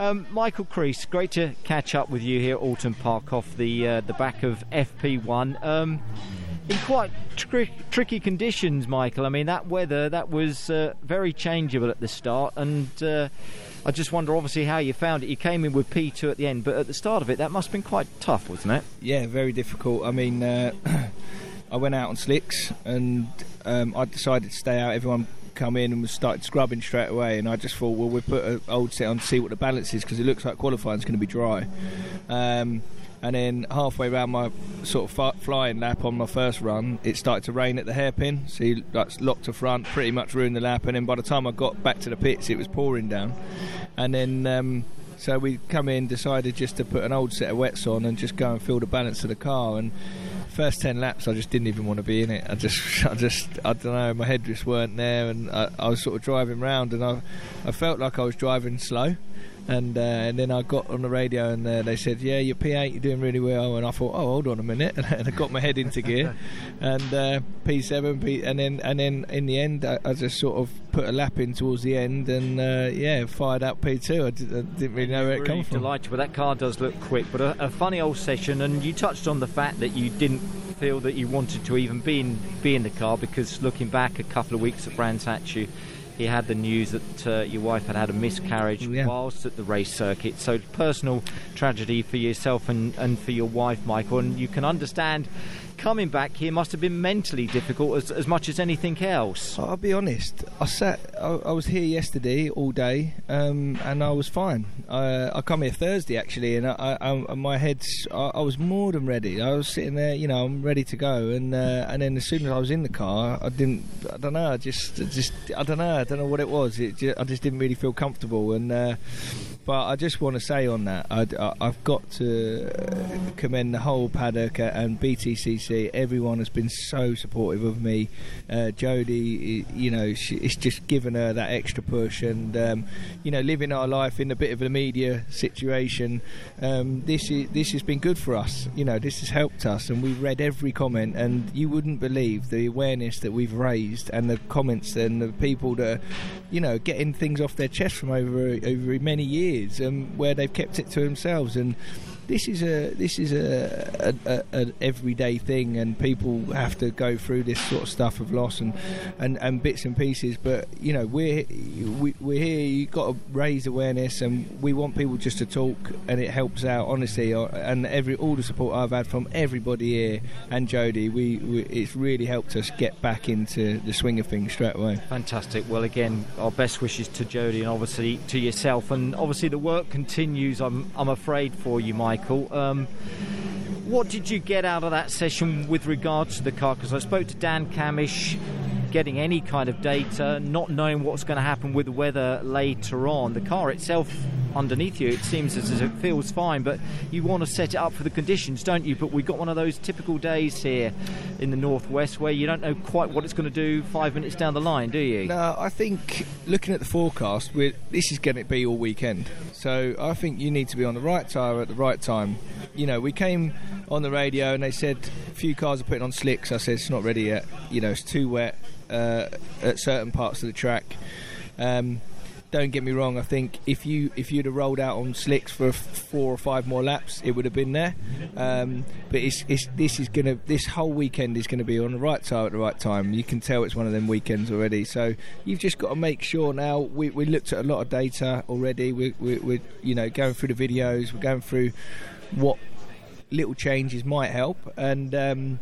Um, Michael Crees, great to catch up with you here at Oulton Park off the uh, the back of FP1. Um, in quite tri- tricky conditions, Michael. I mean, that weather that was uh, very changeable at the start, and uh, I just wonder, obviously, how you found it. You came in with P2 at the end, but at the start of it, that must have been quite tough, wasn't it? Yeah, very difficult. I mean, uh, I went out on slicks, and um, I decided to stay out. Everyone come in and started scrubbing straight away. And I just thought, well, we'll put an old set on to see what the balance is because it looks like qualifying is going to be dry. Um, and then halfway around my sort of flying lap on my first run, it started to rain at the hairpin. So like, locked to front, pretty much ruined the lap. And then by the time I got back to the pits, it was pouring down. And then um, so we come in, decided just to put an old set of wets on and just go and feel the balance of the car. And first ten laps, I just didn't even want to be in it. I just, I just, I don't know. My head just weren't there, and I, I was sort of driving around, and I, I felt like I was driving slow and uh, and then I got on the radio and uh, they said, "Yeah, your P8, you're doing really well." And I thought, "Oh, hold on a minute," and I got my head into gear, and uh, P7, P, and then and then in the end, I, I, just sort of put a lap in towards the end, and uh, yeah, fired up P2. I, did, not really know where it really came from. Delighted, but that car does look quick. But a, a funny old session, and you touched on the fact that you didn't feel that you wanted to even be in be in the car because looking back a couple of weeks at Brands Hatch, you he had the news that uh, your wife had had a miscarriage yeah. whilst at the race circuit. So personal tragedy for yourself and, and for your wife, Michael. And you can understand coming back here must have been mentally difficult as, as much as anything else. I'll be honest. I sat. I, I was here yesterday all day, um, and I was fine. I, I come here Thursday actually, and I, I my head's. I, was more than ready. I was sitting there, you know, I'm ready to go, and uh, and then as soon as I was in the car, I didn't. I don't know. I just, just. I don't know. I don't know what it was. It just, I just didn't really feel comfortable, and. Uh, but I just want to say on that, I, have got to commend the whole paddock and BTCC. Everyone has been so supportive of me. Uh, Jodie, you know, she, it's just given her that extra push, and um, you know, living our life in a bit of a media situation. Um, this is this has been good for us. You know, this has helped us, and we've read every comment, and you wouldn't believe the awareness that we've raised, and the comments, and the people that, are, you know, getting things off their chest from over over many years years where they've kept it to themselves. And this is a this is a, a, a, everyday thing, and people have to go through this sort of stuff of loss and, and, and bits and pieces. But you know, we're we, we're here. You've got to raise awareness, and we want people just to talk, and it helps out honestly. Uh, and every all the support I've had from everybody here and Jody, we, we it's really helped us get back into the swing of things straight away. Fantastic. Well, again, our best wishes to Jody, and obviously to yourself, and obviously the work continues. I'm I'm afraid for you, Mike. Michael. Um, what did you get out of that session with regards to the car? Because I spoke to Dan Cammish, getting any kind of data, not knowing what's going to happen with the weather later on. The car itself underneath you, it seems as if it feels fine, but you want to set it up for the conditions, don't you? But we've got one of those typical days here in the northwest where you don't know quite what it's going to do five minutes down the line, do you? No, I think looking at the forecast, this is going to be all weekend. So I think you need to be on the right tyre at the right time. You know, we came on the radio and they said a few cars are putting on slicks. I said it's not ready yet. You know, it's too wet uh, at certain parts of the track. Um, don't get me wrong. I think if you if you'd have rolled out on slicks for four or five more laps, it would have been there. Um, but it's, it's, this is gonna this whole weekend is gonna be on the right side at the right time. You can tell it's one of them weekends already. So you've just got to make sure. Now we, we looked at a lot of data already. We, we, we're you know going through the videos. We're going through what little changes might help and. Um,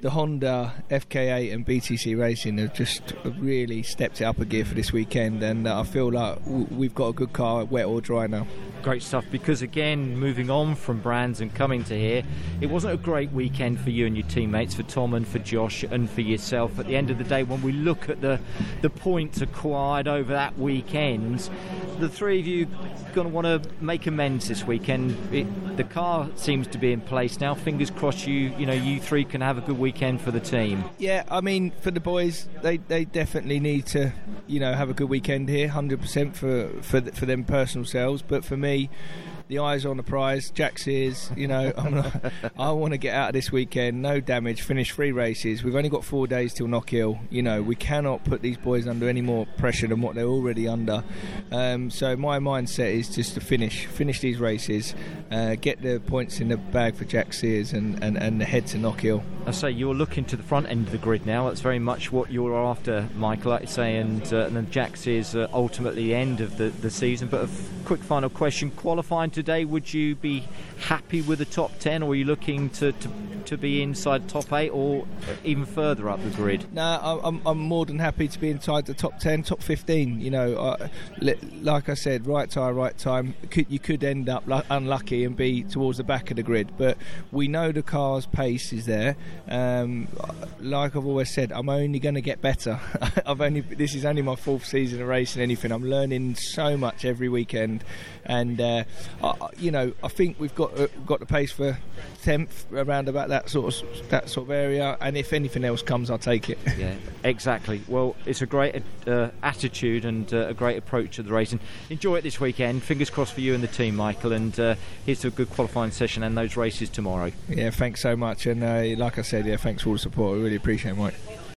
the Honda FK8 and BTC Racing have just really stepped it up a gear for this weekend, and uh, I feel like we've got a good car, wet or dry now. Great stuff. Because again, moving on from brands and coming to here, it wasn't a great weekend for you and your teammates, for Tom and for Josh and for yourself. At the end of the day, when we look at the the points acquired over that weekend, the three of you going to want to make amends this weekend. It, the car seems to be in place now. Fingers crossed, you you know you three can have a good weekend weekend for the team? Yeah, I mean, for the boys, they, they definitely need to, you know, have a good weekend here, hundred percent for for for them personal selves. But for me, the eyes on the prize. Jack Sears, you know, not, i want to get out of this weekend, no damage, finish three races. We've only got four days till Knockhill. You know, we cannot put these boys under any more pressure than what they're already under. Um, so my mindset is just to finish, finish these races, uh, get the points in the bag for Jack Sears, and, and, and head to Knockhill. I say you're looking to the front end of the grid now. That's very much what you're after, Michael. You say, and, uh, and then Jack Sears uh, ultimately the end of the, the season. But a f- quick final question: qualifying today, would you be happy with the top ten, or are you looking to, to, to be inside top eight, or even further up the grid? No, I'm, I'm more than happy to be inside the top ten, top fifteen. You know, uh, like I said, right tire, right time. You could end up unlucky and be towards the back of the grid, but we know the car's pace is there. Um, like I've always said, I'm only going to get better. I've only this is only my fourth season of racing anything. I'm learning so much every weekend, and uh, I, you know I think we've got uh, got the pace for tenth around about that sort of that sort of area. And if anything else comes, I'll take it. Yeah, exactly. Well, it's a great uh, attitude and uh, a great approach to the racing. Enjoy it this weekend. Fingers crossed for you and the team, Michael. And uh, here's to a good qualifying session and those races tomorrow. Yeah, thanks so much. And uh, like I said, yeah, thanks for all the support. I really appreciate it, Mike.